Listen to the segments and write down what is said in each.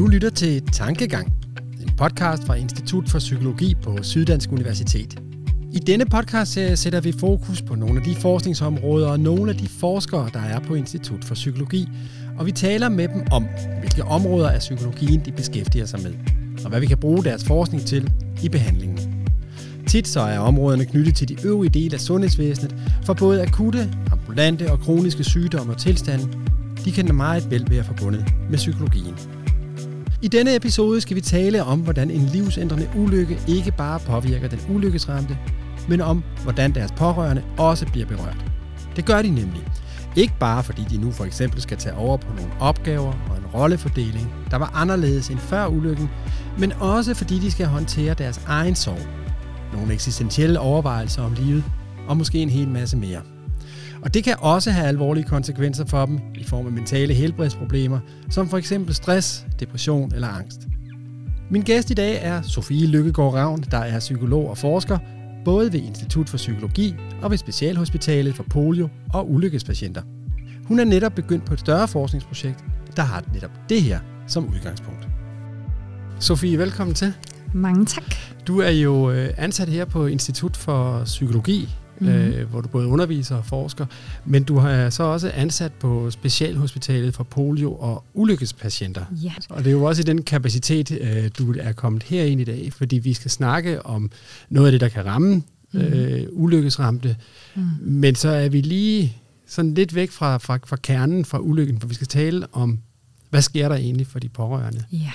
Du lytter til Tankegang, en podcast fra Institut for Psykologi på Syddansk Universitet. I denne podcast sætter vi fokus på nogle af de forskningsområder og nogle af de forskere, der er på Institut for Psykologi, og vi taler med dem om, hvilke områder af psykologien de beskæftiger sig med, og hvad vi kan bruge deres forskning til i behandlingen. Tit så er områderne knyttet til de øvrige dele af sundhedsvæsenet, for både akutte, ambulante og kroniske sygdomme og tilstande, de kan meget vel være forbundet med psykologien. I denne episode skal vi tale om, hvordan en livsændrende ulykke ikke bare påvirker den ulykkesramte, men om, hvordan deres pårørende også bliver berørt. Det gør de nemlig. Ikke bare fordi de nu for eksempel skal tage over på nogle opgaver og en rollefordeling, der var anderledes end før ulykken, men også fordi de skal håndtere deres egen sorg, nogle eksistentielle overvejelser om livet og måske en hel masse mere. Og det kan også have alvorlige konsekvenser for dem i form af mentale helbredsproblemer, som for eksempel stress, depression eller angst. Min gæst i dag er Sofie Lykkegaard Ravn, der er psykolog og forsker, både ved Institut for Psykologi og ved Specialhospitalet for polio og ulykkespatienter. Hun er netop begyndt på et større forskningsprojekt, der har netop det her som udgangspunkt. Sofie, velkommen til. Mange tak. Du er jo øh, ansat her på Institut for Psykologi mm-hmm. øh, hvor du både underviser og forsker, men du har så også ansat på Specialhospitalet for polio og ulykkespatienter. Ja. Og det er jo også i den kapacitet, øh, du er kommet herind i dag, fordi vi skal snakke om noget af det, der kan ramme mm. øh, ulykkesramte, mm. men så er vi lige sådan lidt væk fra, fra, fra kernen fra ulykken, for vi skal tale om, hvad sker der egentlig for de pårørende? Ja.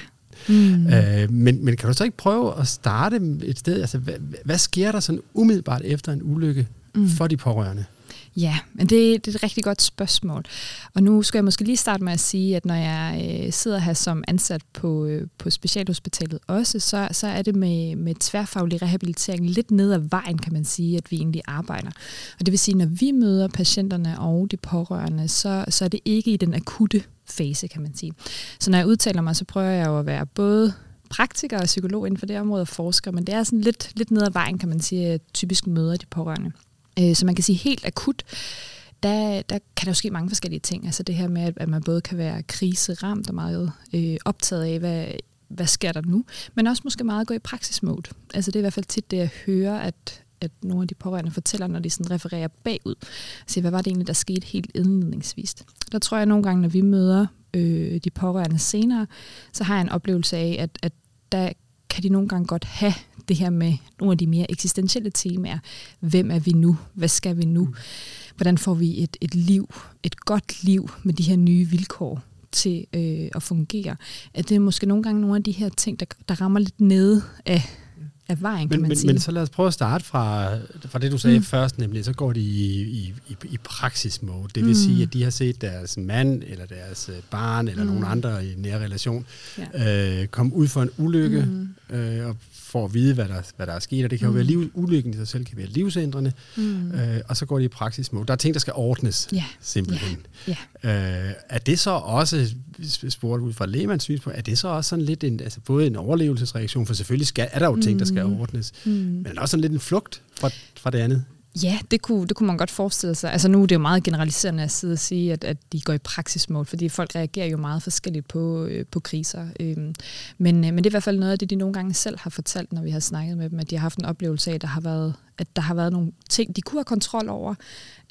Mm. Øh, men, men kan du så ikke prøve at starte et sted? Altså, hvad, hvad sker der sådan umiddelbart efter en ulykke mm. for de pårørende? Ja, men det, det er et rigtig godt spørgsmål. Og nu skal jeg måske lige starte med at sige, at når jeg øh, sidder her som ansat på, øh, på Specialhospitalet også, så, så er det med, med tværfaglig rehabilitering lidt ned ad vejen, kan man sige, at vi egentlig arbejder. Og det vil sige, når vi møder patienterne og de pårørende, så, så er det ikke i den akutte fase, kan man sige. Så når jeg udtaler mig, så prøver jeg jo at være både praktiker og psykolog inden for det område og forsker, men det er sådan lidt, lidt ned ad vejen, kan man sige, at typisk møder de pårørende. Øh, så man kan sige helt akut, der, der kan der jo ske mange forskellige ting. Altså det her med, at man både kan være kriseramt og meget øh, optaget af, hvad, hvad sker der nu, men også måske meget gå i praksismode. Altså det er i hvert fald tit det, jeg hører, at, at nogle af de pårørende fortæller, når de sådan refererer bagud. Altså, hvad var det egentlig, der skete helt indledningsvis? Der tror jeg nogle gange, når vi møder øh, de pårørende senere, så har jeg en oplevelse af, at, at der kan de nogle gange godt have det her med nogle af de mere eksistentielle temaer. Hvem er vi nu? Hvad skal vi nu? Hvordan får vi et, et liv, et godt liv med de her nye vilkår til øh, at fungere? At det er måske nogle gange nogle af de her ting, der, der rammer lidt nede af, af vejen, kan men, man men, sige. Men så lad os prøve at starte fra, fra det, du sagde mm. først, nemlig så går de i, i, i, i praksismode. Det vil mm. sige, at de har set deres mand, eller deres øh, barn, eller mm. nogen andre i nær relation, ja. øh, komme ud for en ulykke, mm. øh, og får at vide, hvad der, hvad der er sket, og det kan jo mm. være liv, ulykken i sig selv, kan være livsændrende, mm. øh, og så går de i praksis mod. Der er ting, der skal ordnes, ja. simpelthen. Ja. Ja. Øh, er det så også, spurgt ud fra lægemands synspunkt, er det så også sådan lidt en, altså både en overlevelsesreaktion, for selvfølgelig skal, er der jo ting, der skal mm. ordnes, mm. men også sådan lidt en flugt fra, fra det andet? Ja, det kunne, det kunne man godt forestille sig. Altså nu er det jo meget generaliserende at sidde og sige, at, at de går i praksismål, fordi folk reagerer jo meget forskelligt på, øh, på kriser. Øhm, men, øh, men det er i hvert fald noget af det, de nogle gange selv har fortalt, når vi har snakket med dem, at de har haft en oplevelse af, at der har været, at der har været nogle ting, de kunne have kontrol over,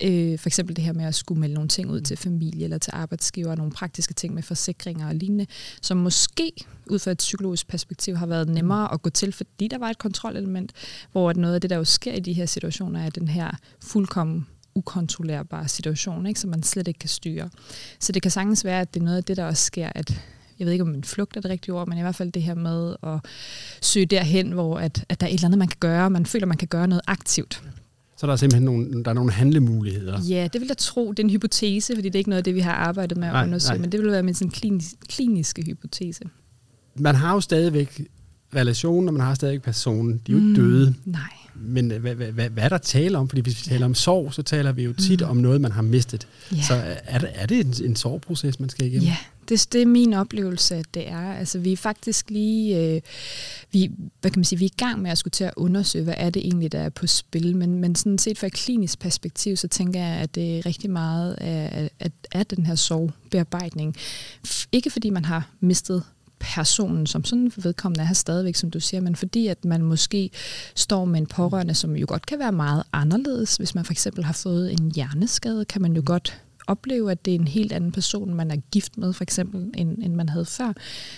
Øh, for eksempel det her med at skulle melde nogle ting ud til familie eller til arbejdsgiver, nogle praktiske ting med forsikringer og lignende, som måske ud fra et psykologisk perspektiv har været nemmere at gå til, fordi der var et kontrolelement, hvor noget af det, der jo sker i de her situationer, er den her fuldkommen ukontrollerbare situation, ikke, som man slet ikke kan styre. Så det kan sagtens være, at det er noget af det, der også sker, at jeg ved ikke, om en flugt er det rigtige ord, men i hvert fald det her med at søge derhen, hvor at, at der er et eller andet, man kan gøre, man føler, man kan gøre noget aktivt. Så der er simpelthen nogle, der er nogle handlemuligheder. Ja, det vil jeg tro. Det er en hypotese, fordi det er ikke noget af det, vi har arbejdet med at nej, undersøge, nej. men det vil være min sådan klinisk, kliniske hypotese. Man har jo stadigvæk relationen, og man har stadigvæk personen. De er jo ikke mm, døde. Nej. Men hvad, hvad, hvad, hvad er der tale om? Fordi hvis vi taler om sorg, så taler vi jo tit mm. om noget, man har mistet. Ja. Så er det, er det en, en sorgproces, man skal igennem? Ja, det, det er min oplevelse, at det er. Altså, vi er faktisk lige, øh, vi, hvad kan man sige, vi er i gang med at skulle til at undersøge, hvad er det egentlig, der er på spil. Men, men sådan set fra et klinisk perspektiv, så tænker jeg, at det er rigtig meget af, af, af den her sorgbearbejdning. Ikke fordi man har mistet personen som sådan vedkommende er her stadigvæk, som du siger, men fordi at man måske står med en pårørende, som jo godt kan være meget anderledes. Hvis man for eksempel har fået en hjerneskade, kan man jo godt opleve, at det er en helt anden person, man er gift med, for eksempel, end, end man havde før.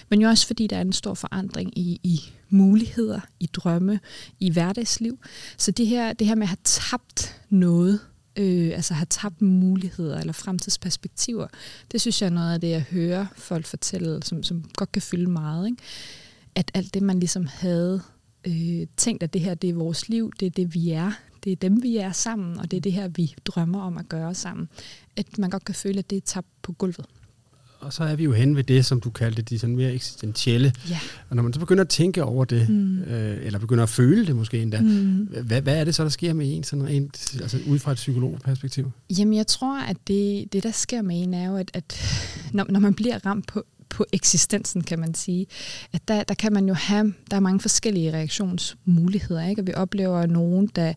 Men jo også fordi, der er en stor forandring i, i muligheder, i drømme, i hverdagsliv. Så det her, det her med at have tabt noget, øh, altså har tabt muligheder eller fremtidsperspektiver, det synes jeg er noget af det, jeg hører folk fortælle, som, som godt kan fylde meget. Ikke? At alt det, man ligesom havde øh, tænkt, at det her det er vores liv, det er det, vi er, det er dem, vi er sammen, og det er det her, vi drømmer om at gøre sammen. At man godt kan føle, at det er tabt på gulvet. Og så er vi jo hen ved det, som du kaldte de sådan mere eksistentielle. Ja. Og når man så begynder at tænke over det, mm. øh, eller begynder at føle det måske endda, mm. hvad, hvad er det så, der sker med en, sådan rent, altså ud fra et psykologperspektiv? Jamen jeg tror, at det, det der sker med en, er jo, at, at når, når man bliver ramt på på eksistensen, kan man sige. At der, der kan man jo have, der er mange forskellige reaktionsmuligheder, ikke? og vi oplever nogen, der,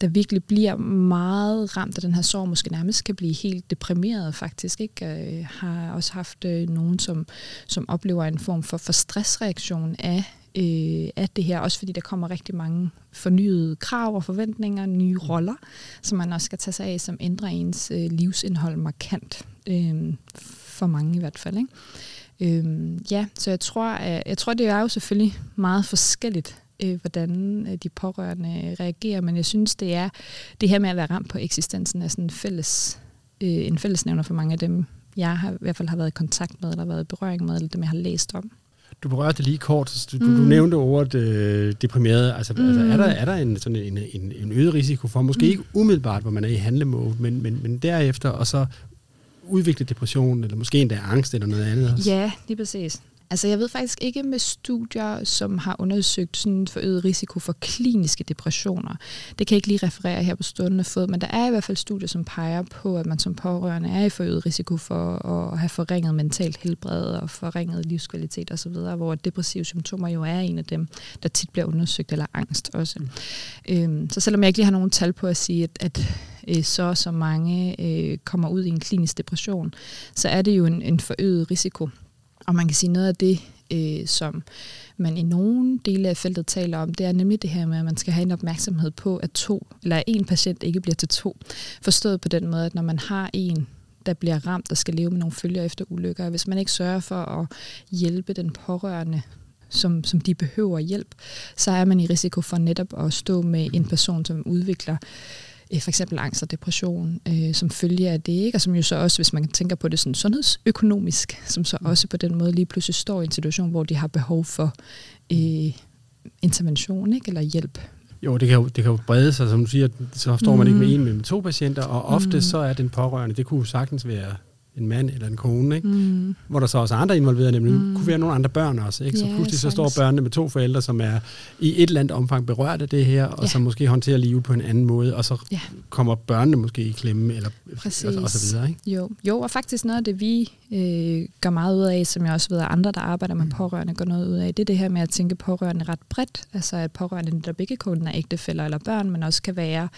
der virkelig bliver meget ramt af den her sorg, måske nærmest kan blive helt deprimeret faktisk. Ikke? Jeg øh, har også haft øh, nogen, som, som oplever en form for, for stressreaktion af øh, af det her, også fordi der kommer rigtig mange fornyede krav og forventninger, nye roller, som man også skal tage sig af, som ændrer ens øh, livsindhold markant. Øh, for mange i hvert fald. Ikke? Øhm, ja, så jeg tror, at, jeg tror, det er jo selvfølgelig meget forskelligt, øh, hvordan øh, de pårørende reagerer, men jeg synes, det er det her med at være ramt på eksistensen er sådan en fælles, øh, en fællesnævner for mange af dem, jeg har, i hvert fald har været i kontakt med, eller været i berøring med, eller dem, jeg har læst om. Du berørte det lige kort. Du, mm. du nævnte ordet øh, deprimeret. Altså, mm. altså, er der, er der en, sådan en, en, en øget risiko for, måske mm. ikke umiddelbart, hvor man er i handlemode, men, men, men derefter, og så udvikle depression, eller måske endda angst eller noget andet også? Ja, lige præcis. Altså jeg ved faktisk ikke med studier, som har undersøgt sådan forøget risiko for kliniske depressioner. Det kan jeg ikke lige referere her på stående fod, men der er i hvert fald studier, som peger på, at man som pårørende er i forøget risiko for at have forringet mentalt helbred og forringet livskvalitet osv., hvor depressive symptomer jo er en af dem, der tit bliver undersøgt, eller angst også. Mm. Øhm, så selvom jeg ikke lige har nogen tal på at sige, at, at øh, så så mange øh, kommer ud i en klinisk depression, så er det jo en, en forøget risiko. Og man kan sige noget af det, øh, som man i nogle dele af feltet taler om, det er nemlig det her med, at man skal have en opmærksomhed på, at to eller en patient ikke bliver til to. Forstået på den måde, at når man har en, der bliver ramt og skal leve med nogle følger efter ulykker, hvis man ikke sørger for at hjælpe den pårørende som, som de behøver hjælp, så er man i risiko for netop at stå med en person, som udvikler øh, for eksempel angst og depression, øh, som følge af det, ikke? og som jo så også, hvis man tænker på det sådan sundhedsøkonomisk, som så mm. også på den måde lige pludselig står i en situation, hvor de har behov for øh, intervention ikke? eller hjælp. Jo, det kan jo, det kan jo brede sig, som du siger, så står man mm. ikke med en, men med to patienter, og ofte mm. så er den pårørende, det kunne sagtens være en mand eller en kone, ikke? Mm. hvor der så også er andre involveret, nemlig mm. kunne være nogle andre børn også. Ikke? Så ja, pludselig så står børnene med to forældre, som er i et eller andet omfang berørt af det her, og ja. som måske håndterer livet på en anden måde, og så ja. kommer børnene måske i klemme, eller og, og så videre. Ikke? Jo. jo, og faktisk noget af det, vi øh, gør meget ud af, som jeg også ved, at andre, der arbejder med mm. pårørende, gør noget ud af, det er det her med at tænke pårørende ret bredt. Altså at pårørende der ikke kun er ægtefælder eller børn, men også kan være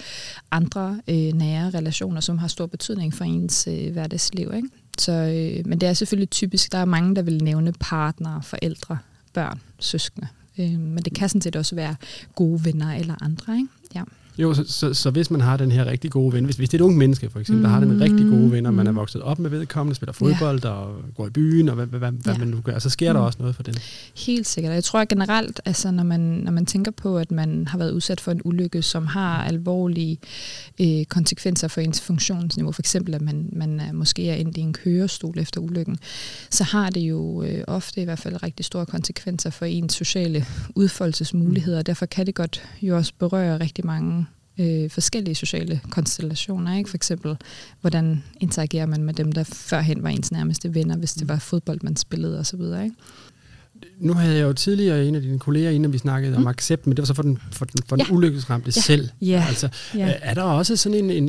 andre øh, nære relationer, som har stor betydning for ens øh, hverdagsliv. Ikke? Så, øh, men det er selvfølgelig typisk, der er mange, der vil nævne partnere, forældre, børn, søskende. Øh, men det kan sådan set også være gode venner eller andre. Ikke? Ja. Jo, så, så, så hvis man har den her rigtig gode ven, hvis, hvis det er et ung menneske for eksempel, mm. der har den rigtig gode venner, man er mm. vokset op med vedkommende, spiller fodbold ja. og går i byen, og hvad, hvad, hvad ja. man nu gør, så sker mm. der også noget for den. Helt sikkert. Jeg tror at generelt, altså, når, man, når man tænker på, at man har været udsat for en ulykke, som har alvorlige øh, konsekvenser for ens funktionsniveau, for eksempel at man, man er, måske er endt i en kørestol efter ulykken, så har det jo øh, ofte i hvert fald rigtig store konsekvenser for ens sociale udfoldelsesmuligheder, mm. derfor kan det godt jo også berøre rigtig mange øh, forskellige sociale konstellationer. Ikke? For eksempel, hvordan interagerer man med dem, der førhen var ens nærmeste venner, hvis det mm. var fodbold, man spillede osv. Ikke? nu havde jeg jo tidligere en af dine kolleger, inden vi snakkede mm. om accept, men det var så for den, for den, for den ja. ulykkesramte ja. selv. Ja. Altså, ja. Er der også sådan en... en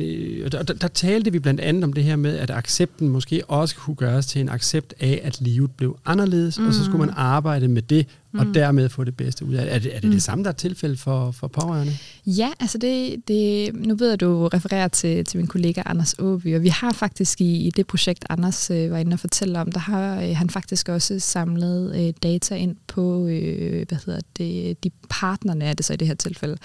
der, der, der talte vi blandt andet om det her med, at accepten måske også kunne gøres til en accept af, at livet blev anderledes, mm. og så skulle man mm. arbejde med det, og mm. dermed få det bedste ud af det. Er det, er det, mm. det samme, der er tilfælde for, for pårørende? Ja, altså det, det, nu ved at du refererer til, til min kollega Anders Åby, og vi har faktisk i, i det projekt, Anders øh, var inde og fortælle om, der har øh, han faktisk også samlet øh, data ind på, øh, hvad hedder det, de partnerne er det så i det her tilfælde.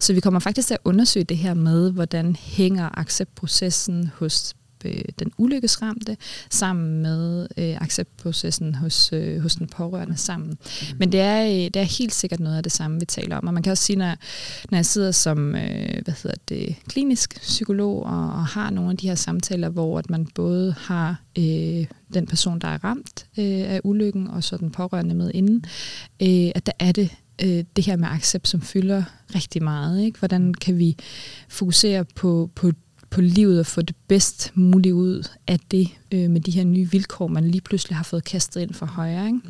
Så vi kommer faktisk til at undersøge det her med, hvordan hænger acceptprocessen hos øh, den ulykkesramte, sammen med øh, acceptprocessen hos, øh, hos den pårørende sammen. Mm. Men det er, øh, det er helt sikkert noget af det samme, vi taler om. Og man kan også sige, når, når jeg sidder som øh, hvad hedder det, klinisk psykolog og, og har nogle af de her samtaler, hvor at man både har øh, den person, der er ramt øh, af ulykken, og så den pårørende med inden, øh, at der er det øh, det her med accept, som fylder rigtig meget. Ikke? Hvordan kan vi fokusere på, på på livet og få det bedst muligt ud af det øh, med de her nye vilkår, man lige pludselig har fået kastet ind for højre. Ikke?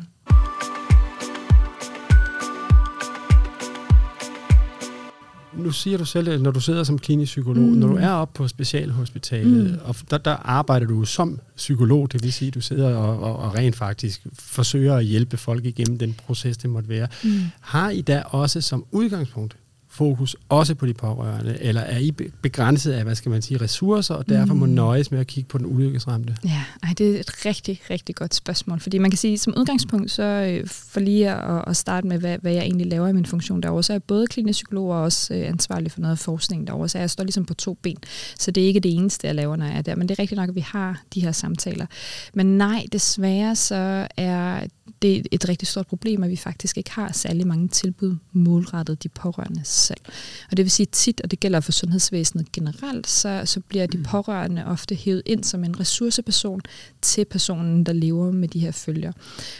Nu siger du selv, at når du sidder som klinisk psykolog, mm. når du er oppe på specialhospitalet, mm. og der, der arbejder du som psykolog, det vil sige, at du sidder og, og, og rent faktisk forsøger at hjælpe folk igennem den proces, det måtte være. Mm. Har I da også som udgangspunkt fokus også på de pårørende, eller er I begrænset af, hvad skal man sige, ressourcer, og derfor må mm. nøjes med at kigge på den ulykkesramte? Ja, ej, det er et rigtig, rigtig godt spørgsmål, fordi man kan sige, som udgangspunkt, så øh, for lige at, at starte med, hvad, hvad jeg egentlig laver i min funktion derovre, så er jeg både klinisk psykolog og også øh, ansvarlig for noget af forskning derovre, så jeg står ligesom på to ben, så det er ikke det eneste, jeg laver, når jeg er der, men det er rigtigt nok, at vi har de her samtaler. Men nej, desværre så er det et rigtig stort problem, at vi faktisk ikke har særlig mange tilbud målrettet de pårørende selv. Og det vil sige tit, og det gælder for sundhedsvæsenet generelt, så, så bliver de mm. pårørende ofte hævet ind som en ressourceperson til personen, der lever med de her følger.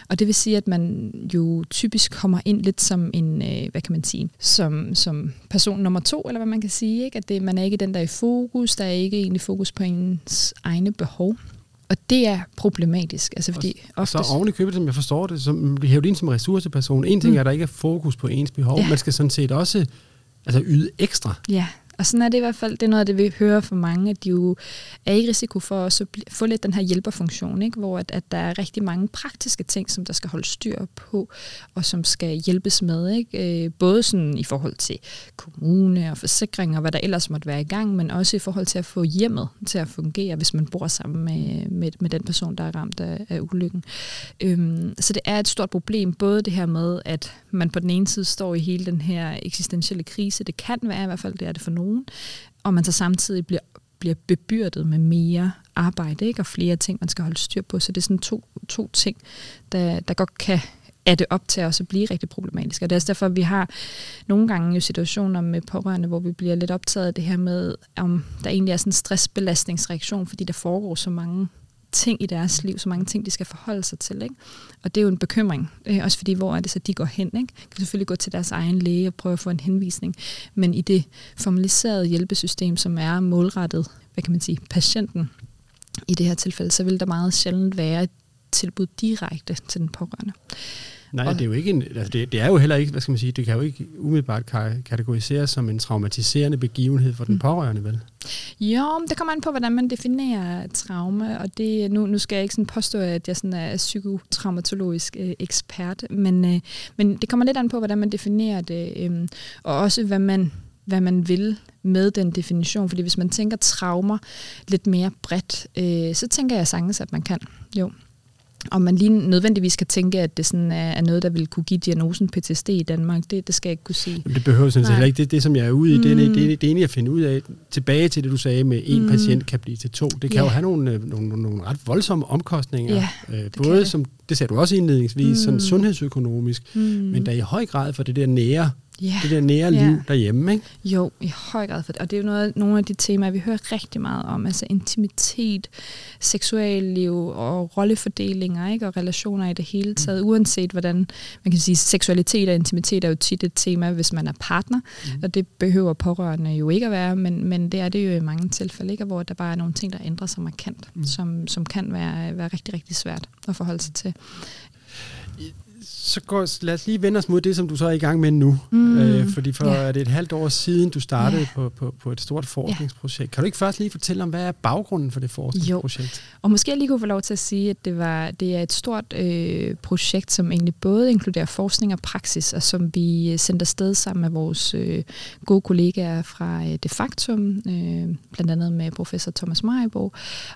Og det vil sige, at man jo typisk kommer ind lidt som en, øh, hvad kan man sige, som, som person nummer to, eller hvad man kan sige, ikke? at det, man er ikke den, der er i fokus, der er ikke egentlig fokus på ens egne behov. Og det er problematisk. Altså, fordi og, oftest... så oven i købet, som jeg forstår det, som bliver hævet ind som ressourceperson. En ting mm. er, at der ikke er fokus på ens behov. Ja. Man skal sådan set også altså, yde ekstra. Ja, og sådan er det i hvert fald, det er noget af det, vi hører fra mange, at de jo er i risiko for at få lidt den her hjælperfunktion, ikke? hvor at, at der er rigtig mange praktiske ting, som der skal holde styr på, og som skal hjælpes med. Ikke? Øh, både sådan i forhold til kommune og forsikring og hvad der ellers måtte være i gang, men også i forhold til at få hjemmet til at fungere, hvis man bor sammen med, med, med den person, der er ramt af, af ulykken. Øhm, så det er et stort problem, både det her med, at man på den ene side står i hele den her eksistentielle krise, det kan være i hvert fald, det er det for nogen, og man så samtidig bliver, bliver bebyrdet med mere arbejde, ikke? og flere ting, man skal holde styr på. Så det er sådan to, to ting, der, der godt kan er det op til os at blive rigtig problematisk. Og det er også derfor, at vi har nogle gange jo situationer med pårørende, hvor vi bliver lidt optaget af det her med, om der egentlig er sådan en stressbelastningsreaktion, fordi der foregår så mange ting i deres liv, så mange ting, de skal forholde sig til. Ikke? Og det er jo en bekymring, øh, også fordi, hvor er det så, de går hen? Ikke? De kan selvfølgelig gå til deres egen læge og prøve at få en henvisning, men i det formaliserede hjælpesystem, som er målrettet, hvad kan man sige, patienten, i det her tilfælde, så vil der meget sjældent være et tilbud direkte til den pårørende. Nej, og, det er jo ikke en, altså det, det er jo heller ikke, hvad skal man sige, det kan jo ikke umiddelbart kategoriseres som en traumatiserende begivenhed for den mm. pårørende, vel? Jo, det kommer an på, hvordan man definerer traume, og det, nu, nu skal jeg ikke sådan påstå, at jeg sådan er psykotraumatologisk øh, ekspert, men, øh, men det kommer lidt an på, hvordan man definerer det, øh, og også hvad man, hvad man vil med den definition, fordi hvis man tænker traumer lidt mere bredt, øh, så tænker jeg sagtens, at man kan, jo. Om man lige nødvendigvis skal tænke, at det sådan er, noget, der vil kunne give diagnosen PTSD i Danmark, det, det skal jeg ikke kunne sige. Det behøver sådan set heller ikke. Det, det, som jeg er ude i, mm. det, det, det, det er egentlig at finde ud af, tilbage til det, du sagde med, en mm. patient kan blive til to. Det kan yeah. jo have nogle, øh, nogle, nogle, nogle ret voldsomme omkostninger. Yeah, øh, både som, det sagde du også indledningsvis, mm. sådan sundhedsøkonomisk, mm. men der er i høj grad for det der nære Yeah. Det der nære yeah. liv derhjemme, ikke? Jo, i høj grad for det. Og det er jo noget, nogle af de temaer, vi hører rigtig meget om. Altså intimitet, seksualliv og rollefordelinger, ikke? Og relationer i det hele taget. Mm. Uanset hvordan, man kan sige, seksualitet og intimitet er jo tit et tema, hvis man er partner. Mm. Og det behøver pårørende jo ikke at være, men, men det er det jo i mange tilfælde, ikke? Hvor der bare er nogle ting, der ændrer sig markant, mm. som, som kan være, være rigtig, rigtig svært at forholde sig til så går, lad os lige vende os mod det, som du så er i gang med nu. Mm. Øh, fordi for ja. er det et halvt år siden, du startede ja. på, på, på et stort forskningsprojekt. Ja. Kan du ikke først lige fortælle om, hvad er baggrunden for det forskningsprojekt? Jo, og måske jeg lige kunne få lov til at sige, at det, var, det er et stort øh, projekt, som egentlig både inkluderer forskning og praksis, og som vi sendte afsted sammen med vores øh, gode kollegaer fra øh, Det Faktum, øh, blandt andet med professor Thomas Majbo,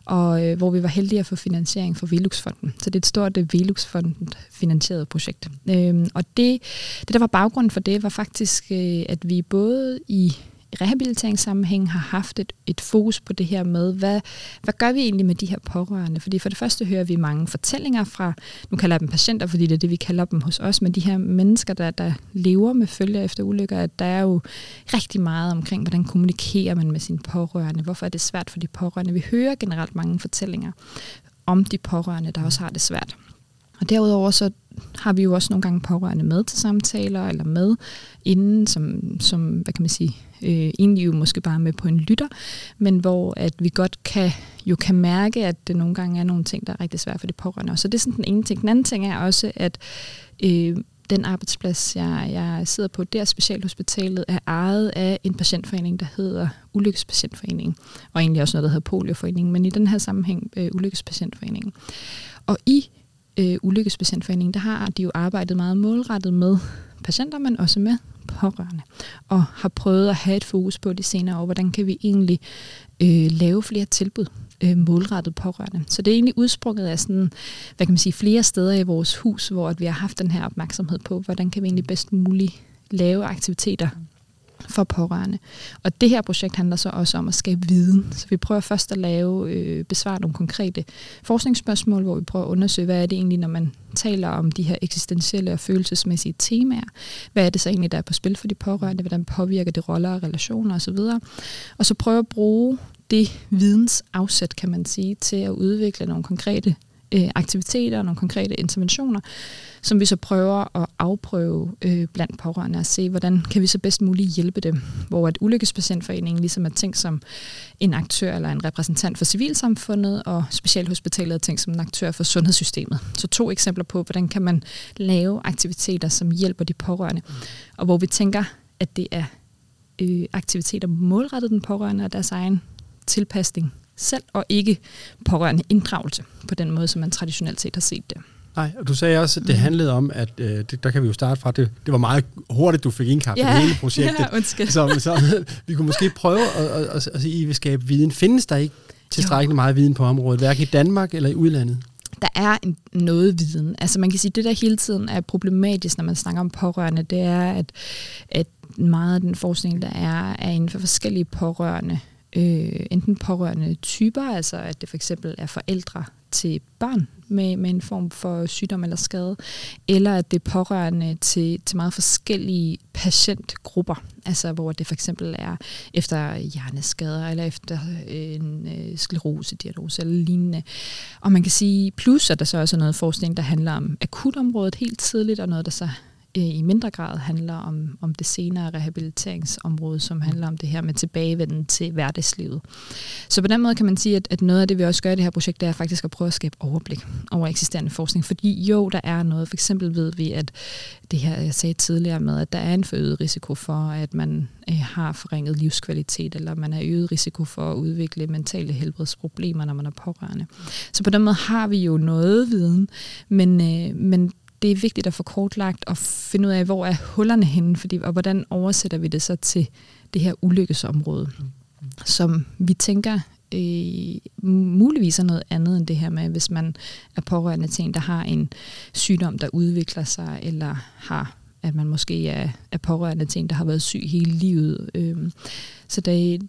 og øh, hvor vi var heldige at få finansiering fra Velux-fonden. Så det er et stort øh, Velux-fonden finansieret projekt. Øhm, og det, det, der var baggrunden for det, var faktisk, øh, at vi både i rehabiliteringssammenhæng har haft et, et fokus på det her med, hvad, hvad gør vi egentlig med de her pårørende? Fordi for det første hører vi mange fortællinger fra, nu kalder jeg dem patienter, fordi det er det, vi kalder dem hos os, men de her mennesker, der, der lever med følger efter ulykker, at der er jo rigtig meget omkring, hvordan kommunikerer man med sine pårørende? Hvorfor er det svært for de pårørende? Vi hører generelt mange fortællinger om de pårørende, der også har det svært. Og derudover så har vi jo også nogle gange pårørende med til samtaler, eller med inden, som, som hvad kan man sige, øh, egentlig jo måske bare med på en lytter, men hvor at vi godt kan, jo kan mærke, at det nogle gange er nogle ting, der er rigtig svære for det pårørende. Så det er sådan den ene ting. Den anden ting er også, at øh, den arbejdsplads, jeg, jeg sidder på, der Specialhospitalet, er ejet af en patientforening, der hedder Ulykkespatientforeningen, og egentlig også noget, der hedder Polioforeningen, men i den her sammenhæng øh, Ulykkespatientforeningen. Og i øh, Ulykkespatientforeningen, der har de jo arbejdet meget målrettet med patienter, men også med pårørende. Og har prøvet at have et fokus på de senere år, hvordan kan vi egentlig øh, lave flere tilbud øh, målrettet pårørende. Så det er egentlig udsprunget af sådan, hvad kan man sige, flere steder i vores hus, hvor at vi har haft den her opmærksomhed på, hvordan kan vi egentlig bedst muligt lave aktiviteter for pårørende. Og det her projekt handler så også om at skabe viden. Så vi prøver først at lave, øh, besvare nogle konkrete forskningsspørgsmål, hvor vi prøver at undersøge, hvad er det egentlig, når man taler om de her eksistentielle og følelsesmæssige temaer. Hvad er det så egentlig, der er på spil for de pårørende? Hvordan påvirker det roller og relationer osv.? Og så prøve at bruge det vidensafsæt, kan man sige, til at udvikle nogle konkrete øh, aktiviteter og nogle konkrete interventioner, som vi så prøver at afprøve øh, blandt pårørende og se, hvordan kan vi så bedst muligt hjælpe dem. Hvor at Ulykkespatientforeningen ligesom er tænkt som en aktør eller en repræsentant for civilsamfundet, og Specialhospitalet er tænkt som en aktør for sundhedssystemet. Så to eksempler på, hvordan kan man lave aktiviteter, som hjælper de pårørende, og hvor vi tænker, at det er øh, aktiviteter målrettet den pårørende og deres egen tilpasning selv, og ikke pårørende inddragelse på den måde, som man traditionelt set har set det. Nej, og du sagde også, at det mm. handlede om, at øh, det, der kan vi jo starte fra, det, det var meget hurtigt, du fik indkapslet ja, hele projektet. Ja, så, så vi kunne måske prøve at, at, at, at, at I vil skabe viden. Findes der ikke tilstrækkeligt jo. meget viden på området, hverken i Danmark eller i udlandet? der er en, noget viden. Altså man kan sige, at det der hele tiden er problematisk, når man snakker om pårørende, det er, at, at meget af den forskning, der er, er inden for forskellige pårørende øh, enten pårørende typer, altså at det for eksempel er forældre til børn med, med en form for sygdom eller skade, eller at det er pårørende til, til meget forskellige patientgrupper, altså hvor det for eksempel er efter hjerneskader eller efter øh, en øh, sklerosediagnose eller lignende. Og man kan sige, plus at der så også er noget forskning, der handler om akutområdet helt tidligt, og noget, der så Øh, i mindre grad handler om, om det senere rehabiliteringsområde, som handler om det her med tilbagevenden til hverdagslivet. Så på den måde kan man sige, at, at noget af det, vi også gør i det her projekt, det er faktisk at prøve at skabe overblik over eksisterende forskning. Fordi jo, der er noget. For eksempel ved vi, at det her, jeg sagde tidligere med, at der er en forøget risiko for, at man øh, har forringet livskvalitet, eller man er øget risiko for at udvikle mentale helbredsproblemer, når man er pårørende. Så på den måde har vi jo noget viden, men, øh, men det er vigtigt at få kortlagt og finde ud af, hvor er hullerne henne, fordi, og hvordan oversætter vi det så til det her ulykkesområde, som vi tænker øh, muligvis er noget andet end det her med, hvis man er pårørende til en, der har en sygdom, der udvikler sig, eller har at man måske er, er pårørende til en, der har været syg hele livet. Øh, så det,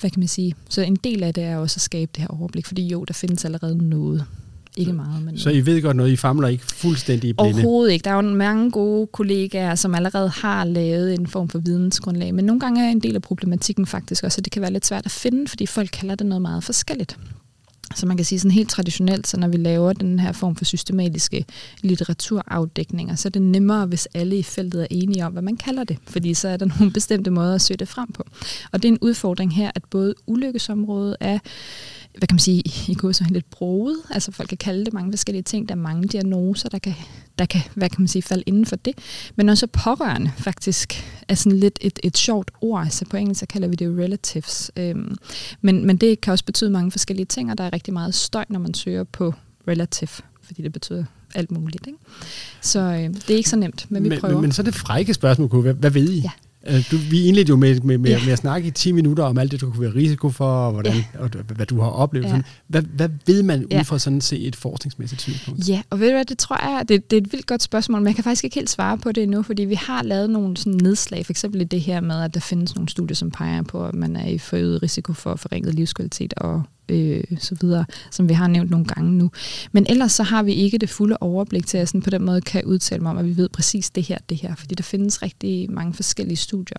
hvad kan man sige? Så en del af det er også at skabe det her overblik, fordi jo, der findes allerede noget. Ikke meget. Men så I ved godt noget, I famler ikke fuldstændig i blinde? Overhovedet ikke. Der er jo mange gode kollegaer, som allerede har lavet en form for vidensgrundlag, men nogle gange er en del af problematikken faktisk også, at det kan være lidt svært at finde, fordi folk kalder det noget meget forskelligt. Så man kan sige sådan helt traditionelt, så når vi laver den her form for systematiske litteraturafdækninger, så er det nemmere, hvis alle i feltet er enige om, hvad man kalder det, fordi så er der nogle bestemte måder at søge det frem på. Og det er en udfordring her, at både ulykkesområdet er hvad kan man sige, i går så lidt broet. Altså folk kan kalde det mange forskellige ting. Der er mange diagnoser, der kan, der kan hvad kan man sige, falde inden for det. Men også pårørende faktisk er sådan lidt et, et sjovt ord. Så på engelsk så kalder vi det relatives. Øhm, men, men det kan også betyde mange forskellige ting, og der er rigtig meget støj, når man søger på relative, fordi det betyder alt muligt. Ikke? Så øh, det er ikke så nemt, men vi men, prøver. Men, men så er det frække spørgsmål, hvad, hvad ved I? Ja. Øh, Du, vi indledte jo med, med, med, Ja. med at snakke i 10 minutter om alt det, du kunne være risiko for, og, hvordan, Ja. og hvad du har oplevet. Ja. Sådan. Hvad, hvad ved man Ja. ud fra sådan set et forskningsmæssigt synspunkt? Ja, og ved du hvad, det tror jeg, det, det er et vildt godt spørgsmål, men jeg kan faktisk ikke helt svare på det endnu, fordi vi har lavet nogle sådan nedslag, for eksempel i det her med, at der findes nogle studier, som peger på, at man er i forøget risiko for forringet livskvalitet og øh, så videre, som vi har nævnt nogle gange nu. Men ellers så har vi ikke det fulde overblik til, at jeg sådan på den måde kan udtale mig om, at vi ved præcis det her, det her, fordi der findes rigtig mange forskellige studier,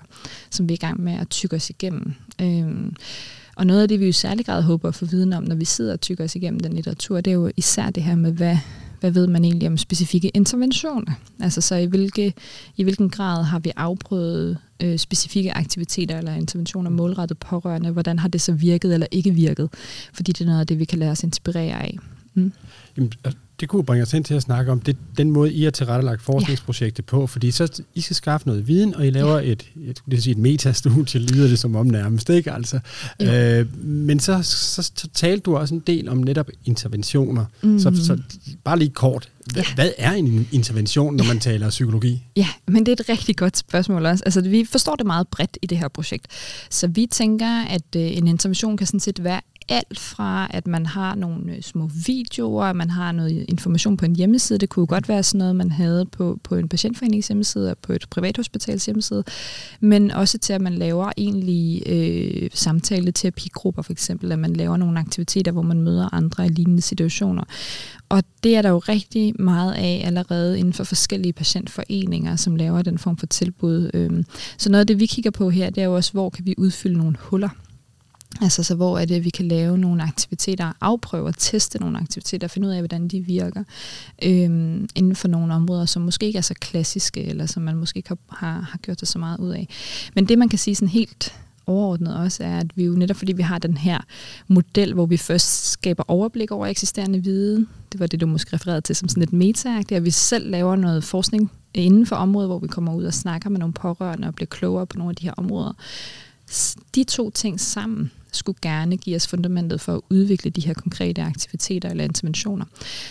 som vi er i gang med at tykke os igennem. Øh, og noget af det, vi jo i særlig grad håber at få viden om, når vi sidder og tykker os igennem den litteratur, det er jo især det her med, hvad, hvad ved man egentlig om specifikke interventioner? Altså så i, hvilke, i hvilken grad har vi afprøvet øh, specifikke aktiviteter eller interventioner målrettet pårørende? Hvordan har det så virket eller ikke virket? Fordi det er noget af det, vi kan lade os inspirere af. Mm. Jamen, det kunne bringe os hen til at snakke om det, den måde, I har tilrettelagt forskningsprojektet på, fordi så I skal skaffe noget viden, og I laver et, et, det sige et metastudie, lyder det som om nærmest, ikke? Altså, Jo. øh, men så, så, så talte du også en del om netop interventioner. Mhm. Så, så bare lige kort, hvad, Ja. hvad er en intervention, når man taler psykologi? Ja, men det er et rigtig godt spørgsmål også. Altså, vi forstår det meget bredt i det her projekt. Så vi tænker, at øh, en intervention kan sådan set være alt fra, at man har nogle øh, små videoer, man har noget information på en hjemmeside. Det kunne jo godt være sådan noget, man havde på, på en patientforenings hjemmeside og på et privathospitals hjemmeside. Men også til, at man laver egentlig øh, samtale-terapigrupper, for eksempel. At man laver nogle aktiviteter, hvor man møder andre i lignende situationer. Og det er der jo rigtig meget af allerede inden for forskellige patientforeninger, som laver den form for tilbud. Øhm, så noget af det, vi kigger på her, det er jo også, hvor kan vi udfylde nogle huller. Altså så hvor er det, at vi kan lave nogle aktiviteter, afprøve og teste nogle aktiviteter, og finde ud af, hvordan de virker øhm, inden for nogle områder, som måske ikke er så klassiske, eller som man måske ikke har, har, har gjort det så meget ud af. Men det, man kan sige sådan helt overordnet også, er, at vi jo netop fordi vi har den her model, hvor vi først skaber overblik over eksisterende viden, det var det, du måske refererede til som sådan et meta at vi selv laver noget forskning inden for området, hvor vi kommer ud og snakker med nogle pårørende og bliver klogere på nogle af de her områder. De to ting sammen skulle gerne give os fundamentet for at udvikle de her konkrete aktiviteter eller interventioner.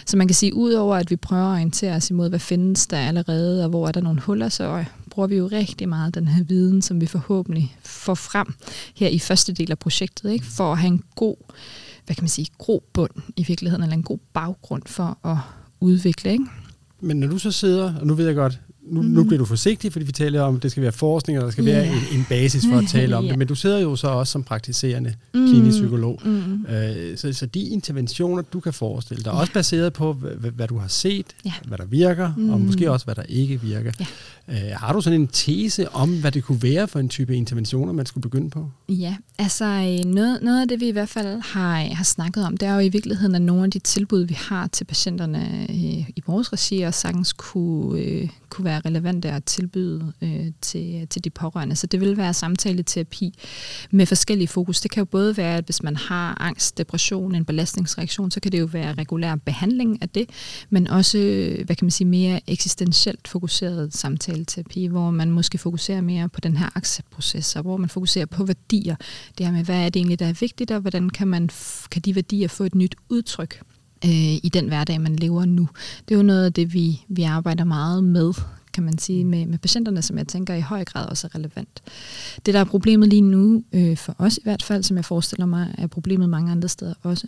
Så man kan sige, udover at vi prøver at orientere os imod, hvad findes der allerede, og hvor er der nogle huller, så øh, bruger vi jo rigtig meget den her viden, som vi forhåbentlig får frem her i første del af projektet, ikke? for at have en god, hvad kan man sige, grobund i virkeligheden, eller en god baggrund for at udvikle. Ikke? Men når du så sidder, og nu ved jeg godt, nu, mm. nu bliver du forsigtig, fordi vi taler om, at det skal være forskning, og der skal Ja. være en, en basis for at tale om Ja. det. Men du sidder jo så også som praktiserende Mm. klinisk psykolog. Mm. Øh, så, så de interventioner, du kan forestille dig, er også baseret på, hvad, hvad du har set, Ja. hvad der virker, mm. og Mm. måske også, hvad der ikke virker. Ja. Øh, har du sådan en tese om, hvad det kunne være for en type interventioner, man skulle begynde på? Ja, altså øh, noget, noget af det, vi i hvert fald har, har snakket om, det er jo i virkeligheden, at nogle af de tilbud, vi har til patienterne øh, i vores regi, og sagtens kunne, øh, kunne være relevante at tilbyde øh, til, til de pårørende. Så det vil være samtaleterapi med forskellige fokus. Det kan jo både være, at hvis man har angst, depression, en belastningsreaktion, så kan det jo være regulær behandling af det, men også, hvad kan man sige, mere eksistentielt fokuseret samtaleterapi, hvor man måske fokuserer mere på den her acceptproces, og hvor man fokuserer på værdier. Det her med, hvad er det egentlig, der er vigtigt, og hvordan kan, man f- kan de værdier få et nyt udtryk øh, i den hverdag, man lever nu. Det er jo noget af det, vi, vi arbejder meget med, kan man sige, med, med patienterne, som jeg tænker i høj grad også er relevant. Det, der er problemet lige nu, øh, for os i hvert fald, som jeg forestiller mig, er problemet mange andre steder også,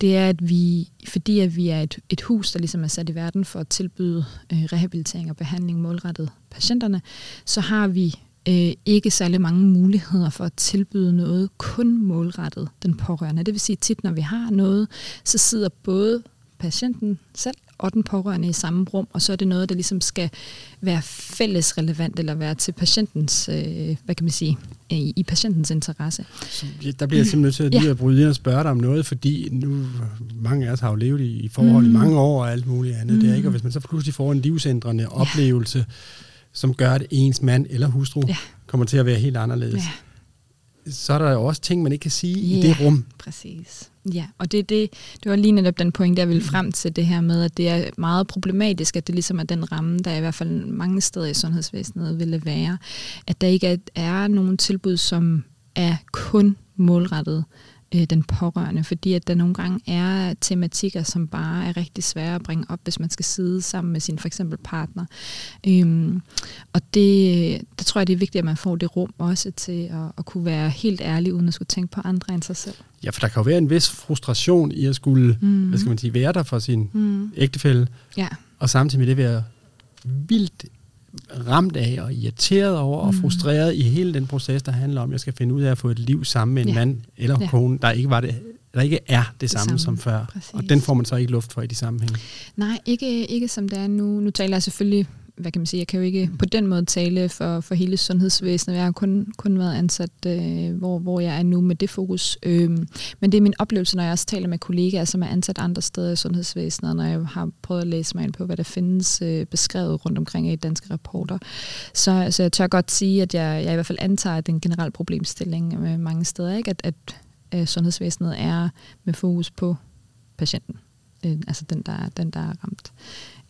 det er, at vi, fordi at vi er et, et hus, der ligesom er sat i verden for at tilbyde øh, rehabilitering og behandling målrettet patienterne, så har vi øh, ikke særlig mange muligheder for at tilbyde noget kun målrettet den pårørende. Det vil sige tit, når vi har noget, så sidder både patienten selv og den pårørende i samme rum, og så er det noget, der ligesom skal være fælles relevant, eller være til patientens, øh, hvad kan man sige, øh, i, i patientens interesse. Så, ja, der bliver jeg simpelthen nødt til at, lige Ja. at bryde ind og spørge dig om noget, fordi nu, mange af os har jo levet i, i forhold mm. i Mm. mange år og alt muligt andet. Mm. Det er Mm. ikke, og hvis man så pludselig får en livsændrende oplevelse, som gør, at ens mand eller hustru Ja. kommer til at være helt anderledes, Ja, så er der jo også ting, man ikke kan sige i Ja. det rum. præcis. Ja, og det, det, det var lige netop den point, jeg ville frem til det her med, at det er meget problematisk, at det ligesom er den ramme, der i hvert fald mange steder i sundhedsvæsenet ville være, at der ikke er, er nogen tilbud, som er kun målrettet øh, den pårørende, fordi at der nogle gange er tematikker, som bare er rigtig svære at bringe op, hvis man skal sidde sammen med sin for eksempel partner. Øhm, og det, der tror jeg, det er vigtigt, at man får det rum også til at, at kunne være helt ærlig, uden at skulle tænke på andre end sig selv. Ja, for der kan jo være en vis frustration i at skulle, mm. hvad skal man sige, være der for sin mm. ægtefælle, ja. og samtidig med det være vildt ramt af og irriteret over mm. og frustreret i hele den proces, der handler om, at jeg skal finde ud af at få et liv sammen med en ja. mand eller ja. kone, der ikke var det der ikke er det, det samme, samme som før. Præcis. Og den får man så ikke luft for i de sammenhæng. Nej, ikke, ikke som det er nu. Nu taler jeg selvfølgelig hvad kan man sige, jeg kan jo ikke på den måde tale for, for hele sundhedsvæsenet. Jeg har kun, kun været ansat, øh, hvor, hvor jeg er nu med det fokus. Øhm, men det er min oplevelse, når jeg også taler med kollegaer, som er ansat andre steder i sundhedsvæsenet, og når jeg har prøvet at læse mig ind på, hvad der findes øh, beskrevet rundt omkring i danske rapporter. Så, så jeg tør godt sige, at jeg, jeg i hvert fald antager, at det er en generel problemstilling med mange steder, ikke? At, at, at sundhedsvæsenet er med fokus på patienten. Øh, altså den der, den, der er ramt.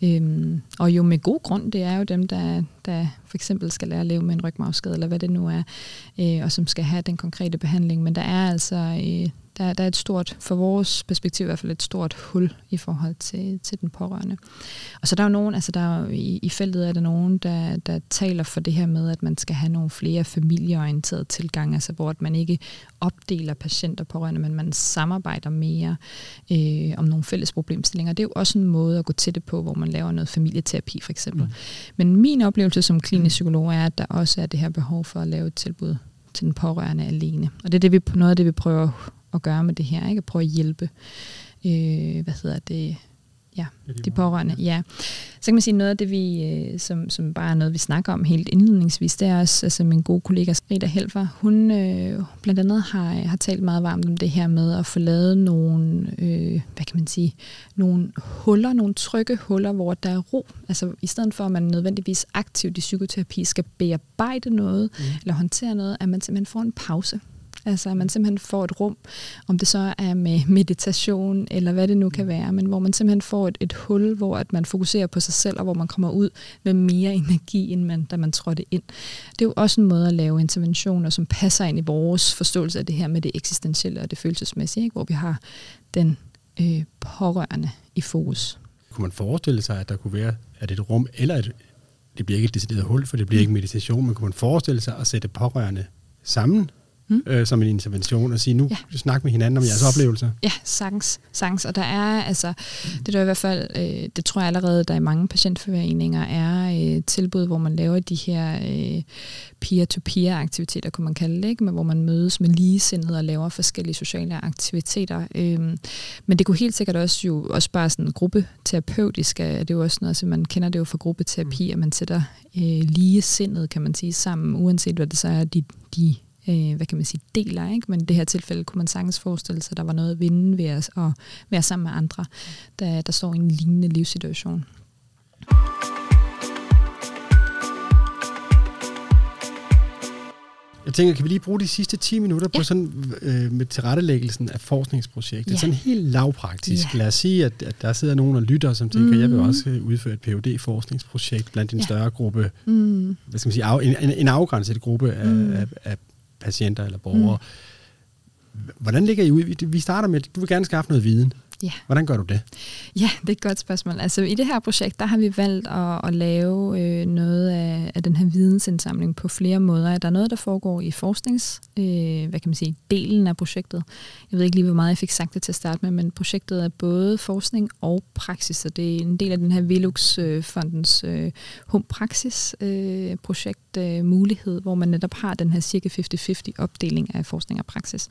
Øhm, og jo med god grund, det er jo dem, der, der for eksempel skal lære at leve med en rygmavsskade, eller hvad det nu er, øh, og som skal have den konkrete behandling. Men der er altså øh, der, der er et stort, for vores perspektiv i hvert fald et stort hul i forhold til, til den pårørende. Og så der er jo nogen, altså der er jo, i, i feltet er der nogen, der, der taler for det her med, at man skal have nogle flere familieorienterede tilgange, altså hvor at man ikke opdeler patienter og pårørende, men man samarbejder mere øh, om nogle fælles problemstillinger. Det er jo også en måde at gå til det på, hvor man laver noget familieterapi for eksempel. Mm. Men min oplevelse som klinisk psykolog er, at der også er det her behov for at lave et tilbud til den pårørende alene. Og det er det, vi, noget af det, vi prøver at gøre med det her, ikke? at prøve at hjælpe, øh, hvad hedder det, ja, de pårørende. Ja. Så kan man sige, noget af det, vi, øh, som, som bare er noget, vi snakker om helt indledningsvis, det er også, altså min gode kollega Rita Helfer, hun øh, blandt andet har, har talt meget varmt om det her med at få lavet nogle, øh, hvad kan man sige, nogle huller, nogle trygge huller, hvor der er ro. Altså i stedet for, at man nødvendigvis aktivt i psykoterapi skal bearbejde noget, mm. eller håndtere noget, at man simpelthen får en pause Altså at man simpelthen får et rum, om det så er med meditation eller hvad det nu kan være, men hvor man simpelthen får et, et hul, hvor at man fokuserer på sig selv, og hvor man kommer ud med mere energi, end man, da man trådte ind. Det er jo også en måde at lave interventioner, som passer ind i vores forståelse af det her med det eksistentielle og det følelsesmæssige, ikke? hvor vi har den øh, pårørende i fokus. Kunne man forestille sig, at der kunne være at et rum, eller et, det bliver ikke et decideret hul, for det bliver ikke meditation, men kunne man forestille sig at sætte pårørende sammen mm. øh, som en intervention og sige, nu ja. snak med hinanden om jeres oplevelser. Ja, sagtens. sagtens. Og der er, altså, det der i hvert fald, øh, det tror jeg allerede, der i mange patientforeninger er øh, tilbud, hvor man laver de her øh, peer-to-peer aktiviteter, kunne man kalde det, ikke? Men hvor man mødes med ligesindede og laver forskellige sociale aktiviteter. Øh, men det kunne helt sikkert også jo også bare sådan gruppeterapeutisk, det er jo også noget, altså man kender det jo fra gruppeterapi, mm. at man sætter øh, ligesindet, kan man sige, sammen, uanset hvad det så er, de, de øh, hvad kan man sige, deler. Ikke? Men i det her tilfælde kunne man sagtens forestille sig, at der var noget at vinde ved at, at være sammen med andre, der, der står i en lignende livssituation. Jeg tænker, kan vi lige bruge de sidste 10 minutter ja. på sådan øh, med tilrettelæggelsen af forskningsprojektet? Ja. Sådan helt lavpraktisk. Ja. Lad os sige, at, at der sidder nogen og lytter, som tænker, mm. jeg vil også øh, udføre et phd forskningsprojekt blandt en ja. større gruppe, mm. hvad skal man sige, af, en, en afgrænset gruppe af, mm. af, af patienter eller borgere. Mm. Hvordan ligger I ud? Vi starter med, at du vil gerne skaffe noget viden. Ja. Hvordan gør du det? Ja, det er et godt spørgsmål. Altså i det her projekt, der har vi valgt at, at lave øh, noget af, af den her vidensindsamling på flere måder. Der er noget, der foregår i forsknings, øh, hvad kan man sige, delen af projektet. Jeg ved ikke lige, hvor meget jeg fik sagt det til at starte med, men projektet er både forskning og praksis, og det er en del af den her Velux-fondens øh, Hum Praxis øh, projekt øh, mulighed, hvor man netop har den her cirka 50-50 opdeling af forskning og praksis.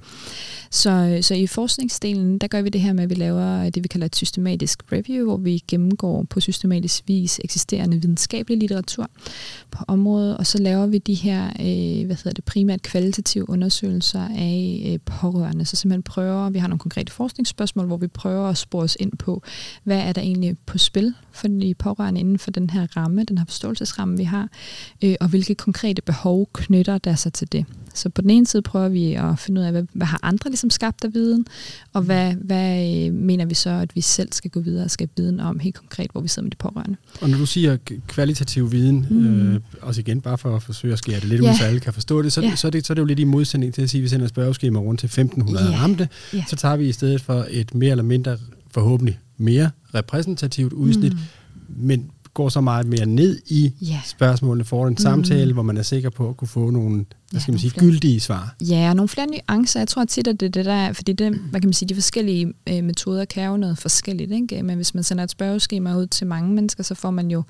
Så, så i forskningsdelen, der gør vi det her med, at vi laver laver øh, det, vi kalder et systematisk review, hvor vi gennemgår på systematisk vis eksisterende videnskabelig litteratur på området, og så laver vi de her, øh, hvad hedder det, primært kvalitative undersøgelser af øh, pårørende. Så simpelthen prøver, vi har nogle konkrete forskningsspørgsmål, hvor vi prøver at spore os ind på, hvad er der egentlig på spil for de pårørende inden for den her ramme, den her forståelsesramme, vi har, øh, og hvilke konkrete behov knytter der sig til det. Så på den ene side prøver vi at finde ud af, hvad, hvad har andre ligesom skabt af viden, og hvad, hvad øh, mener vi så, at vi selv skal gå videre og skabe viden om helt konkret, hvor vi sidder med de pårørende. Og når du siger kvalitativ viden, mm. øh, også igen bare for at forsøge at skære det lidt ja. ud, så alle kan forstå det, så, ja. så, er det, så er det jo lidt i modsætning til at sige, at vi sender spørgeskema rundt til 1500 ja. ramte, ja. så tager vi i stedet for et mere eller mindre, forhåbentlig mere repræsentativt udsnit, mm. men går så meget mere ned i yeah. spørgsmålene, får en mm. samtale, hvor man er sikker på at kunne få nogle, hvad skal man sige, flere. gyldige svar. Ja, og nogle flere nuancer. Jeg tror tit, at det, det der, fordi det, hvad kan man sige, de forskellige øh, metoder kan jo noget forskelligt, ikke? men hvis man sender et spørgeskema ud til mange mennesker, så får man jo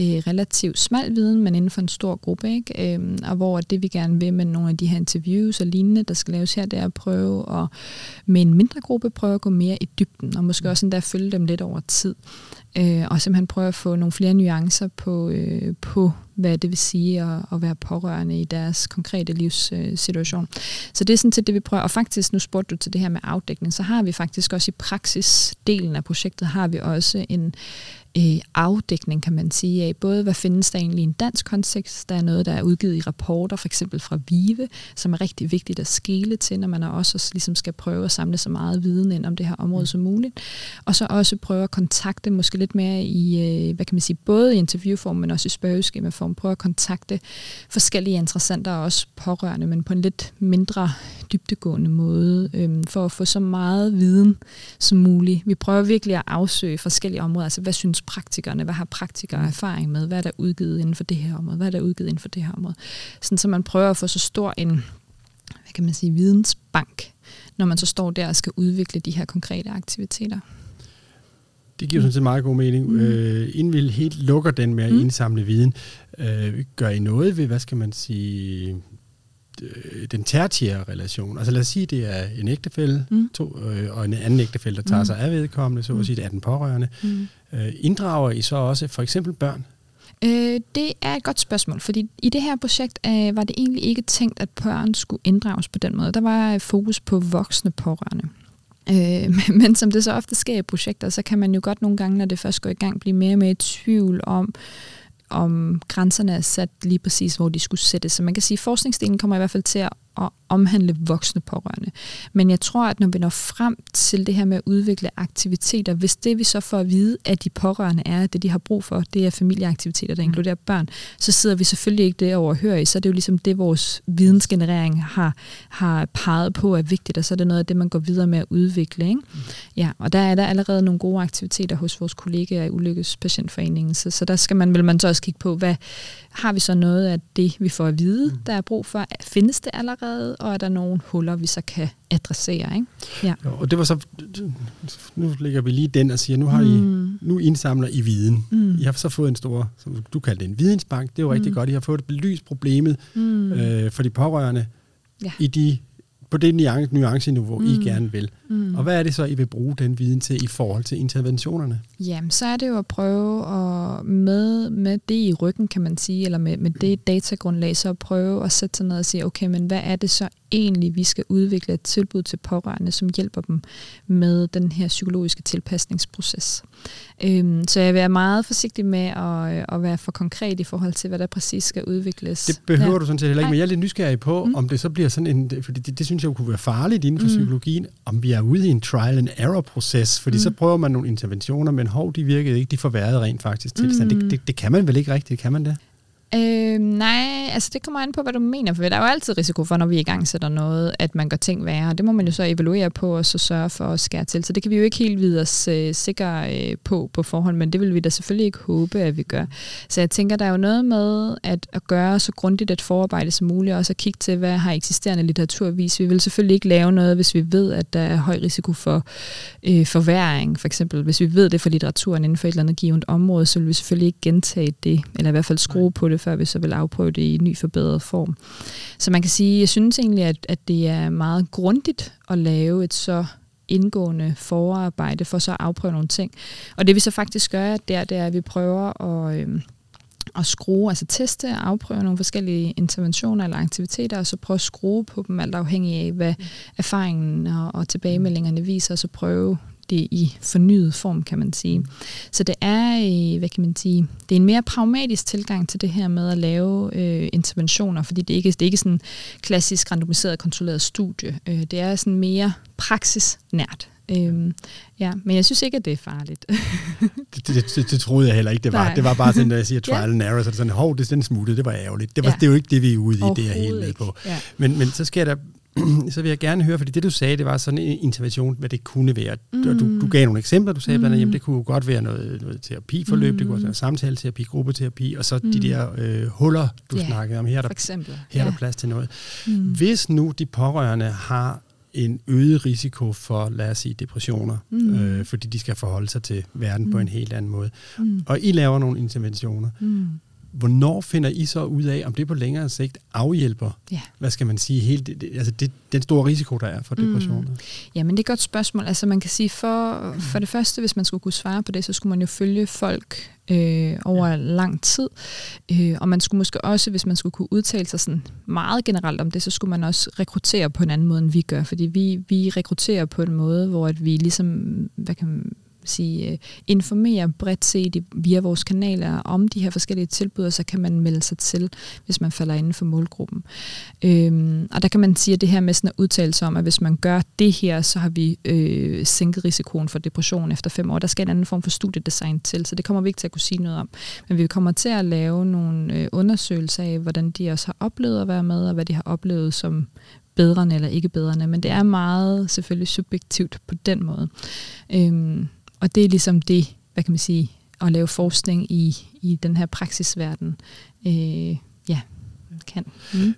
øh, relativt smal viden, men inden for en stor gruppe, ikke? Øh, og hvor det vi gerne vil med nogle af de her interviews og lignende, der skal laves her, det er at prøve at med en mindre gruppe prøve at gå mere i dybden, og måske også endda følge dem lidt over tid øh, og simpelthen prøve at få nogle flere nuancer på, øh, på hvad det vil sige at, at være pårørende i deres konkrete livssituation. Øh, så det er sådan set det, vi prøver. Og faktisk, nu spurgte du til det her med afdækning, så har vi faktisk også i praksisdelen af projektet, har vi også en øh, afdækning, kan man sige, af både, hvad findes der egentlig i en dansk kontekst, der er noget, der er udgivet i rapporter, for eksempel fra VIVE, som er rigtig vigtigt at skele til, når man også ligesom skal prøve at samle så meget viden ind om det her område som muligt, og så også prøve at kontakte måske lidt mere i, øh, hvad kan man sige, både i interviewform, men også i spørgeskemaform, prøve at kontakte forskellige interessenter og også pårørende, men på en lidt mindre dybtegående måde, øh, for at få så meget viden som muligt. Vi prøver virkelig at afsøge forskellige områder, altså hvad synes praktikerne, hvad har praktikere erfaring med, hvad er der udgivet inden for det her område, hvad er der udgivet inden for det her område. Sådan så man prøver at få så stor en, hvad kan man sige, vidensbank, når man så står der og skal udvikle de her konkrete aktiviteter. Det giver sådan set meget god mening. Mm. Øh, inden vi helt lukker den med at mm. indsamle viden, øh, gør I noget ved, hvad skal man sige, øh, den tertiære relation. Altså lad os sige, det er en ægtefælde mm. to, øh, og en anden ægtefælde, der tager mm. sig af vedkommende, så at mm. sige, det er den pårørende. Mm. Øh, inddrager I så også for eksempel børn? Øh, det er et godt spørgsmål, fordi i det her projekt øh, var det egentlig ikke tænkt, at børn skulle inddrages på den måde. Der var fokus på voksne pårørende. Øh, men som det så ofte sker i projekter, så kan man jo godt nogle gange, når det først går i gang, blive mere og mere i tvivl om, om grænserne er sat lige præcis, hvor de skulle sættes. Så man kan sige, at forskningsdelen kommer i hvert fald til at at omhandle voksne pårørende. Men jeg tror, at når vi når frem til det her med at udvikle aktiviteter, hvis det vi så får at vide, at de pårørende er, at det de har brug for, det er familieaktiviteter, der mm. inkluderer børn, så sidder vi selvfølgelig ikke det overhør i. Så er det jo ligesom det, vores vidensgenerering har, har peget på er vigtigt, og så er det noget af det, man går videre med at udvikle. Ikke? Mm. Ja, og der er der allerede nogle gode aktiviteter hos vores kollegaer i Ulykkespatientforeningen, så, så der skal man, vil man så også kigge på, hvad har vi så noget af det, vi får at vide, mm. der er brug for? Findes det allerede, og er der nogle huller, vi så kan adressere? Ikke? Ja. Jo, og det var så, nu lægger vi lige den og siger, nu, har mm. I, nu indsamler I viden. Mm. I har så fået en stor, som du kalder det en vidensbank, det er jo mm. rigtig godt. I har fået belyst problemet mm. øh, for de pårørende ja. i de på det nuanceniveau, mm. I gerne vil. Mm. Og hvad er det så, I vil bruge den viden til i forhold til interventionerne? Jamen, så er det jo at prøve at med, med det i ryggen, kan man sige, eller med, med det datagrundlag, så at prøve at sætte sig ned og sige, okay, men hvad er det så egentlig, vi skal udvikle et tilbud til pårørende, som hjælper dem med den her psykologiske tilpasningsproces. Øhm, så jeg vil være meget forsigtig med at, at være for konkret i forhold til, hvad der præcis skal udvikles. Det behøver ja. du sådan set heller ikke, men jeg er lidt nysgerrig på, mm. om det så bliver sådan en, fordi det, det synes jeg kunne være farligt inden for mm. psykologien, om vi er ude i en trial and error proces, fordi mm. så prøver man nogle interventioner, men hov, de virkede ikke, de forværrede rent faktisk tilstand. Mm. Det, det, det kan man vel ikke rigtigt, kan man det? Øh, nej, altså det kommer an på, hvad du mener, for der er jo altid risiko for, når vi i gang sætter noget, at man gør ting værre. Det må man jo så evaluere på, og så sørge for at skære til. Så det kan vi jo ikke helt vide os øh, sikre øh, på på forhånd, men det vil vi da selvfølgelig ikke håbe, at vi gør. Så jeg tænker, der er jo noget med at, at gøre så grundigt et forarbejde som muligt, og også at kigge til, hvad har eksisterende litteratur vist. Vi vil selvfølgelig ikke lave noget, hvis vi ved, at der er høj risiko for øh, forværing, for eksempel. Hvis vi ved det for litteraturen inden for et eller andet givet område, så vil vi selvfølgelig ikke gentage det, eller i hvert fald skrue på det før vi så vil afprøve det i en ny forbedret form. Så man kan sige, jeg synes egentlig, at, at det er meget grundigt at lave et så indgående forarbejde for så at afprøve nogle ting. Og det vi så faktisk gør, der, det er, at vi prøver at... Øh, at skrue, altså teste og afprøve nogle forskellige interventioner eller aktiviteter, og så prøve at skrue på dem, alt afhængig af, hvad mm. erfaringen og, og tilbagemeldingerne viser, og så prøve det i fornyet form, kan man sige. Så det er, hvad kan man sige, det er en mere pragmatisk tilgang til det her med at lave øh, interventioner, fordi det ikke det er ikke sådan klassisk randomiseret kontrolleret studie. Øh, det er sådan mere praksisnært. Øhm, ja, men jeg synes ikke, at det er farligt. det, det, det, det troede jeg heller ikke, det var. Nej. Det var bare sådan, når jeg siger trial and error, så er det sådan, hov, det er den smutte, det var ærgerligt. Det, var, ja. det er jo ikke det, vi er ude i, det er helt med på. Ja. Men, men så skal jeg da så vil jeg gerne høre, fordi det du sagde, det var sådan en intervention, hvad det kunne være. Mm. Du, du gav nogle eksempler, du sagde blandt andet, mm. det kunne godt være noget, noget terapiforløb, mm. det kunne også være samtaleterapi, gruppeterapi, og så mm. de der øh, huller, du yeah. snakkede om. Her er der, eksempel. Her er der plads til noget. Mm. Hvis nu de pårørende har en øget risiko for, lad os sige, depressioner, mm. øh, fordi de skal forholde sig til verden mm. på en helt anden måde. Mm. Og I laver nogle interventioner. Mm. Hvornår finder I så ud af, om det på længere sigt afhjælper, ja. hvad skal man sige, helt, det, altså det, den store risiko, der er for depressioner? Mm. Jamen, det er et godt spørgsmål. Altså man kan sige, for, for det første, hvis man skulle kunne svare på det, så skulle man jo følge folk øh, over ja. lang tid. Øh, og man skulle måske også, hvis man skulle kunne udtale sig sådan meget generelt om det, så skulle man også rekruttere på en anden måde, end vi gør. Fordi vi, vi rekrutterer på en måde, hvor at vi ligesom, hvad kan man, sige, øh, informere bredt set via vores kanaler om de her forskellige tilbud, og så kan man melde sig til, hvis man falder inden for målgruppen. Øhm, og der kan man sige, at det her med sådan at udtale sig om, at hvis man gør det her, så har vi øh, sænket risikoen for depression efter fem år. Der skal en anden form for studiedesign til, så det kommer vi ikke til at kunne sige noget om. Men vi kommer til at lave nogle øh, undersøgelser af, hvordan de også har oplevet at være med, og hvad de har oplevet som bedre eller ikke bedre. Men det er meget selvfølgelig subjektivt på den måde. Øhm, og det er ligesom det, hvad kan man sige, at lave forskning i, i den her praksisverden, øh, ja, kan. Mm.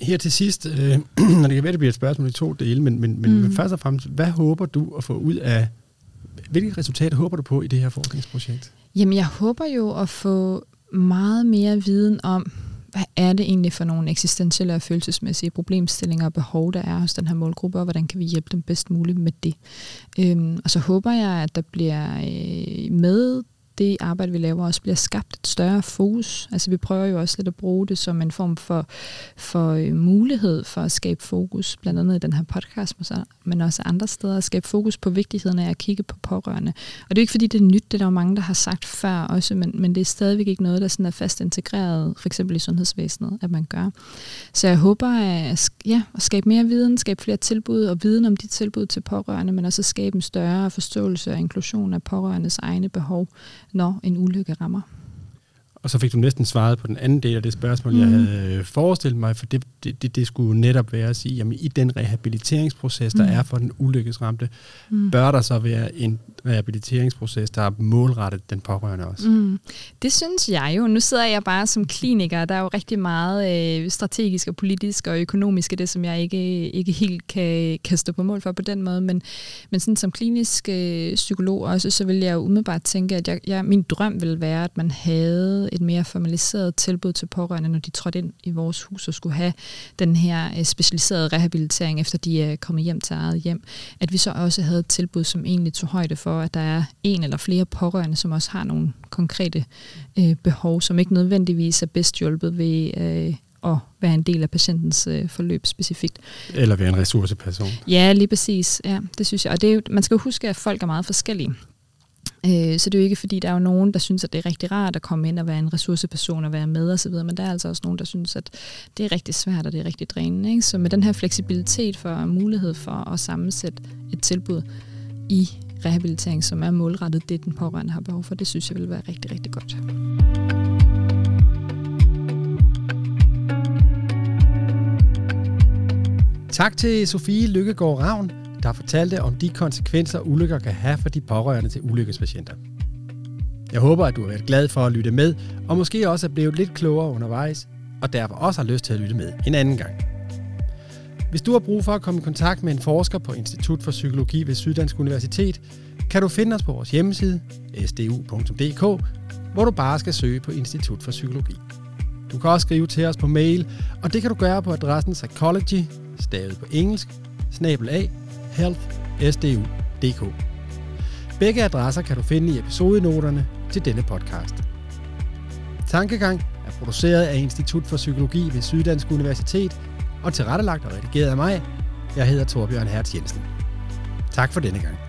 Her til sidst, øh, når det kan være, det bliver et spørgsmål i to dele, men, men, men mm. først og fremmest, hvad håber du at få ud af, hvilke resultater håber du på i det her forskningsprojekt? Jamen, jeg håber jo at få meget mere viden om, hvad er det egentlig for nogle eksistentielle og følelsesmæssige problemstillinger og behov, der er hos den her målgruppe, og hvordan kan vi hjælpe dem bedst muligt med det. Øhm, og så håber jeg, at der bliver øh, med det arbejde, vi laver, også bliver skabt et større fokus. Altså vi prøver jo også lidt at bruge det som en form for, for øh, mulighed for at skabe fokus, blandt andet i den her podcast, men også andre steder, at skabe fokus på vigtigheden af at kigge på pårørende. Og det er ikke fordi, det er nyt, det er der jo mange, der har sagt før også, men, men det er stadigvæk ikke noget, der sådan er fast integreret, for eksempel i sundhedsvæsenet, at man gør. Så jeg håber at, ja, at skabe mere viden, skabe flere tilbud og viden om de tilbud til pårørende, men også at skabe en større forståelse og inklusion af pårørendes egne behov når en ulykke rammer. Og så fik du næsten svaret på den anden del af det spørgsmål, mm. jeg havde øh, forestillet mig, for det, det, det, det skulle netop være at sige, jamen i den rehabiliteringsproces, der mm. er for den ulykkesramte, mm. bør der så være en rehabiliteringsproces, der er målrettet den pårørende også? Mm. Det synes jeg jo. Nu sidder jeg bare som kliniker, der er jo rigtig meget øh, strategisk og politisk og økonomisk det, som jeg ikke, ikke helt kan, kan stå på mål for på den måde, men, men sådan som klinisk øh, psykolog også, så vil jeg jo umiddelbart tænke, at jeg, jeg, min drøm vil være, at man havde et mere formaliseret tilbud til pårørende, når de trådte ind i vores hus og skulle have den her øh, specialiserede rehabilitering, efter de er kommet hjem til eget hjem. At vi så også havde et tilbud, som egentlig tog højde for, at der er en eller flere pårørende, som også har nogle konkrete øh, behov, som ikke nødvendigvis er bedst hjulpet ved øh, at være en del af patientens øh, forløb specifikt. Eller være en ressourceperson. Ja, lige præcis. Ja, det synes jeg. Og det er jo, man skal jo huske, at folk er meget forskellige. Øh, så det er jo ikke fordi, der er jo nogen, der synes, at det er rigtig rart at komme ind og være en ressourceperson og være med osv., men der er altså også nogen, der synes, at det er rigtig svært og det er rigtig drænende. Ikke? Så med den her fleksibilitet for mulighed for at sammensætte et tilbud i rehabilitering, som er målrettet det, den pårørende har behov for, det synes jeg vil være rigtig, rigtig godt. Tak til Sofie Lykkegaard Ravn, der fortalte om de konsekvenser, ulykker kan have for de pårørende til ulykkespatienter. Jeg håber, at du har været glad for at lytte med, og måske også er blevet lidt klogere undervejs, og derfor også har lyst til at lytte med en anden gang. Hvis du har brug for at komme i kontakt med en forsker på Institut for Psykologi ved Syddansk Universitet, kan du finde os på vores hjemmeside, sdu.dk, hvor du bare skal søge på Institut for Psykologi. Du kan også skrive til os på mail, og det kan du gøre på adressen psychology, stavet på engelsk, snabel healthsdu.dk. Begge adresser kan du finde i episodenoterne til denne podcast. Tankegang er produceret af Institut for Psykologi ved Syddansk Universitet og tilrettelagt og redigeret af mig. Jeg hedder Torbjørn Hertz Jensen. Tak for denne gang.